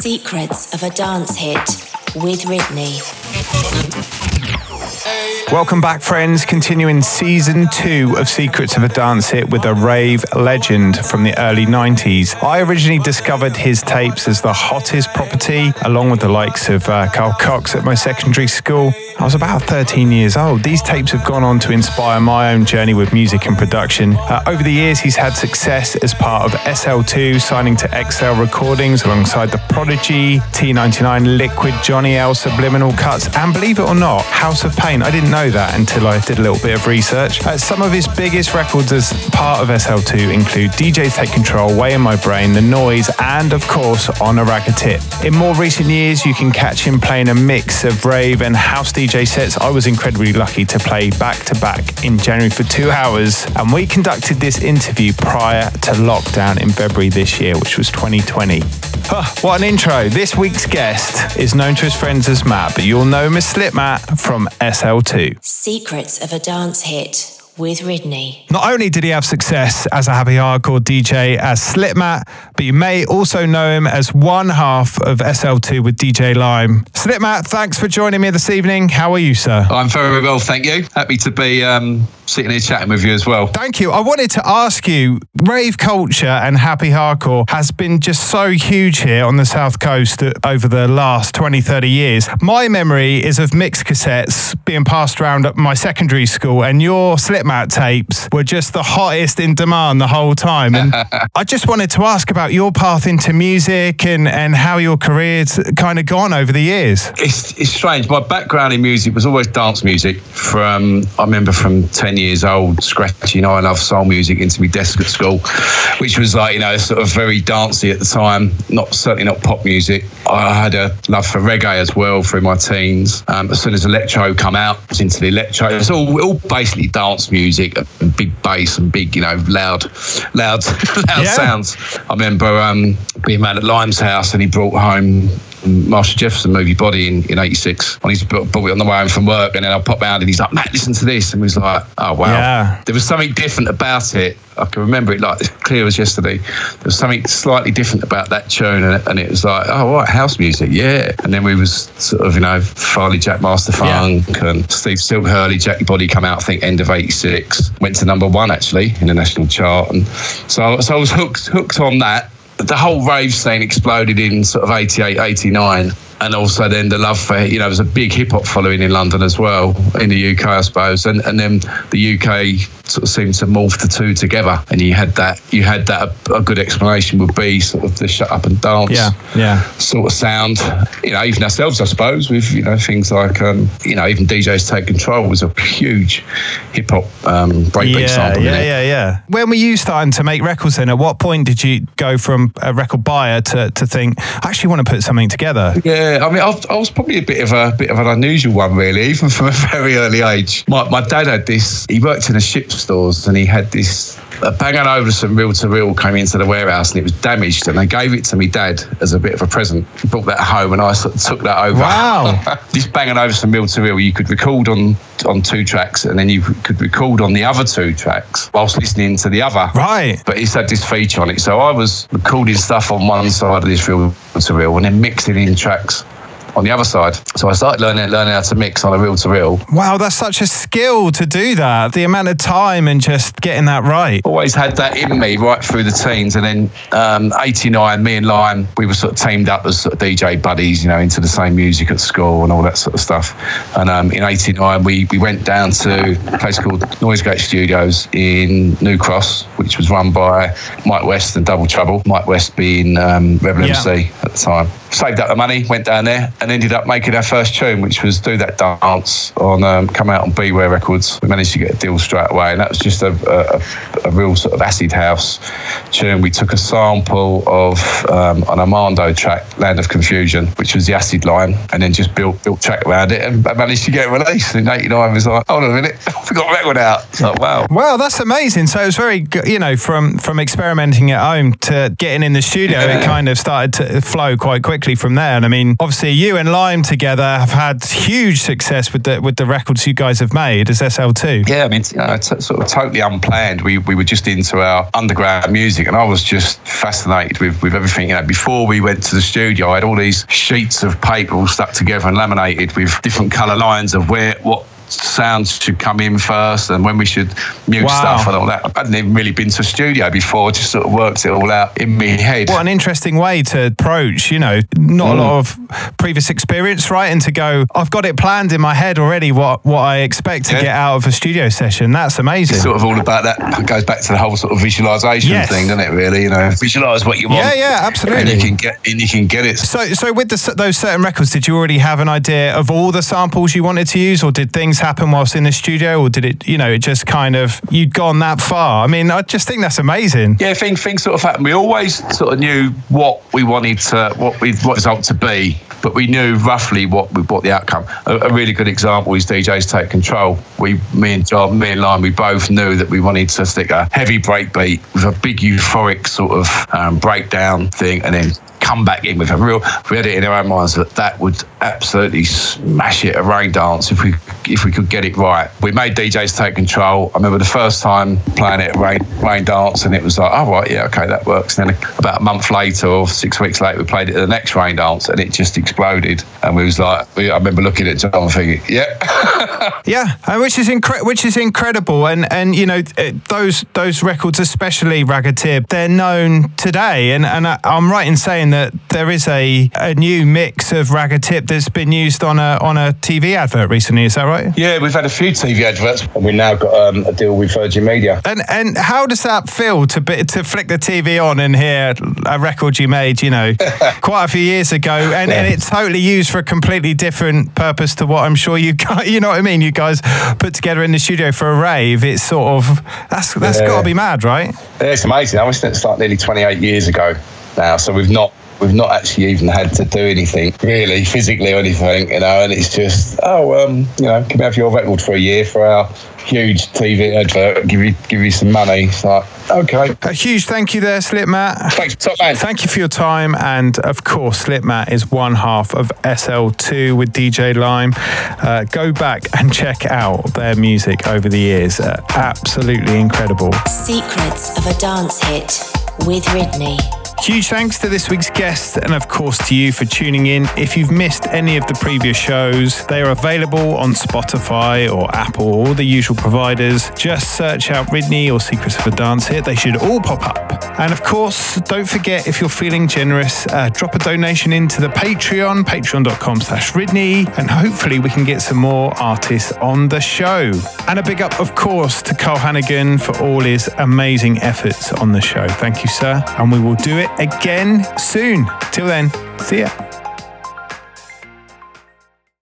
Secrets of a Dance Hit with Ridney. Welcome back, friends. Continuing season two of Secrets of a Dance Hit with a rave legend from the early 90s. I originally discovered his tapes as the hottest property, along with the likes of uh, Carl Cox at my secondary school. I was about 13 years old. These tapes have gone on to inspire my own journey with music and production. Uh, over the years, he's had success as part of SL2, signing to XL Recordings alongside The Prodigy, T99 Liquid, Johnny L, Subliminal Cuts, and believe it or not, House of Pain. I didn't know that until I did a little bit of research. Uh, some of his biggest records as part of SL2 include DJs Take Control, Way in My Brain, The Noise, and of course, On a Ragga Tip. In more recent years, you can catch him playing a mix of rave and house DJ sets. I was incredibly lucky to play back to back in January for two hours, and we conducted this interview prior to lockdown in February this year, which was 2020. Huh, what an intro. This week's guest is known to his friends as Matt, but you'll know him as Slipmatt from SL2. Secrets of a Dance Hit with Ridney. Not only did he have success as a happy hardcore DJ as Slipmatt, but you may also know him as one half of SL2 with DJ Lime. Slipmatt, thanks for joining me this evening. How are you, sir? I'm very well, thank you. Happy to be um, sitting here chatting with you as well. Thank you. I wanted to ask you rave culture and happy hardcore has been just so huge here on the South Coast over the last 20, 30 years. My memory is of mixed cassettes being passed around at my secondary school, and your Slip Matt tapes were just the hottest in demand the whole time. And I just wanted to ask about your path into music and, and how your career's kind of gone over the years. It's, it's strange. My background in music was always dance music. From I remember from 10 years old, scratching I love soul music into my desk at school, which was like, you know, sort of very dancey at the time, not certainly not pop music. I had a love for reggae as well through my teens. Um, as soon as electro come out, I was into the electro. It's all, all basically dance music and big bass and big, you know, loud, loud, loud Yeah. sounds. I remember um, being around at Lime's house and he brought home Marshall Jefferson Move Your Body in, in 86 when he's brought brought it on the way home from work and then I pop round and he's like Matt listen to this and we was like oh wow Yeah. there was something different about it I can remember it like clear as yesterday. There was something slightly different about that tune and, and it was like oh right house music? Yeah. And then we was sort of you know Farley Jack Master Funk and Steve Silk Hurley Jack Your Body come out I think end of 86 went to number one actually in the national chart. And so, so I was hooked hooked on that. The whole rave scene exploded in sort of 88, 89. And also then the love for, you know, there was a big hip hop following in London as well, in the UK, I suppose. And and then the UK sort of seemed to morph the two together. And you had that, you had that, a, a good explanation would be sort of the shut up and dance Yeah, yeah. sort of sound. You know, even ourselves, I suppose, with you know things like um, you know even DJs take control was a huge hip hop um, breakbeat Yeah, sample. yeah, yeah, yeah. When were you starting to make records then? At what point did you go from a record buyer to, to think, I actually want to put something together? Yeah, I mean, I, I was probably a bit of a bit of an unusual one, really, even from a very early age. My, my dad had this. He worked in a ship stores, and he had this. A Bang & Olufsen reel to reel came into the warehouse and it was damaged, and they gave it to me dad as a bit of a present. He brought that home, and I sort of took that over. Wow. this Bang & Olufsen reel to reel, you could record on on two tracks, and then you could record on the other two tracks whilst listening to the other. Right. But it's had this feature on it. So I was recording stuff on one side of this reel to reel and then mixing in tracks on the other side. So I started learning learning how to mix on a reel to reel. Wow, that's such a skill to do that. The amount of time and just getting that right. Always had that in me right through the teens. And then um, 89, me and Lime, we were sort of teamed up as sort of DJ buddies, you know, into the same music at school and all that sort of stuff. And um, in 89, we, we went down to a place called Noisegate Studios in New Cross, which was run by Mike West and Double Trouble. Mike West being um, Rebel Yeah. MC at the time. Saved up the money, went down there, and ended up making our first tune, which was Do That Dance on um, come out on Beware Records. We managed to get a deal straight away, and that was just a, a, a real sort of acid house tune. We took a sample of um, an Armando track, Land of Confusion, which was the acid line, and then just built built track around it, and managed to get it released. In '89, was like, hold on a minute, we got a record out. It's like, wow. Wow, that's amazing. So it was very, you know, from from experimenting at home to getting in the studio, it kind of started to flow quite quickly from there. And I mean, obviously, you and Lime together have had huge success with the with the records you guys have made as SL2. Yeah, I mean, know, t- sort of totally unplanned. We, we were just into our underground music, and I was just fascinated with, with everything. You know, before we went to the studio, I had all these sheets of paper all stuck together and laminated with different colour lines of where what sounds should come in first and when we should mute Wow. stuff and all that. I hadn't even really been to a studio before, just sort of worked it all out in my head. What an interesting way to approach, you know, not a mm. lot of previous experience, right? And to go, I've got it planned in my head already what, what I expect to Yeah. get out of a studio session. That's amazing. It's sort of all about that. It goes back to the whole sort of visualization Yes. thing, doesn't it? Really, you know, visualize what you want. Yeah, yeah, absolutely. And you can get, and you can get it. So, so with the, those certain records, did you already have an idea of all the samples you wanted to use, or did things happen whilst in the studio, or did it, you know, it just kind of you'd gone that far? I mean, I just think that's amazing. Yeah, things things sort of happened. We always sort of knew what we wanted to, what we what result to be, but we knew roughly what we what the outcome. A, a really good example is DJs take control. We, me and John, me and Lime, we both knew that we wanted to stick a heavy breakbeat with a big euphoric sort of um, breakdown thing, and then come back in with a real. We had it in our own minds that that would absolutely smash it a rain dance if we if we could get it right. We made DJs take control. I remember the first time playing it rain rain dance, and it was like, oh right, yeah, okay, that works. And then about a month later or six weeks later, we played it at the next rain dance, and it just exploded. And we was like, I remember looking at John thinking, yeah, Yeah, uh, which is incre- which is incredible, and and you know uh, those those records, especially Ragga Tip, they're known today, and and I, I'm right in saying that there is a a new mix of Ragga Tip that's been used on a on a TV advert recently. Is that right? Yeah. We've had a few TV adverts, and we've now got um, a deal with Virgin Media. And and how does that feel to be, to flick the TV on and hear a record you made, you know, quite a few years ago, and, and it's totally used for a completely different purpose to what I'm sure you guys, you know what I mean? You guys put together in the studio for a rave. It's sort of that's that's Yeah. got to be mad, right? Yeah, it's amazing. I was it's like nearly 28 years ago now, so we've not we've not actually even had to do anything really physically or anything, you know. And it's just oh, um, you know, can we have your record for a year for our huge TV advert? Give you give you some money. It's like okay, A huge thank you there, Slipmatt. thanks, top man. Thank you for your time. And of course, Slipmatt is one half of SL2 with DJ Lime. Uh, go back and check out their music over the years. Uh, absolutely incredible. Secrets of a Dance Hit with Ridney. Huge thanks to this week's guest and, of course, to you for tuning in. If you've missed any of the previous shows, they are available on Spotify or Apple or the usual providers. Just search out Ridney or Secrets of a Dance Hit. They should all pop up. And, of course, don't forget if you're feeling generous, uh, drop a donation into the Patreon, patreon.com slash Ridney, and hopefully we can get some more artists on the show. And a big up, of course, to Carl Hannigan for all his amazing efforts on the show. Thank you, sir. And we will do it again soon. Till then, see ya.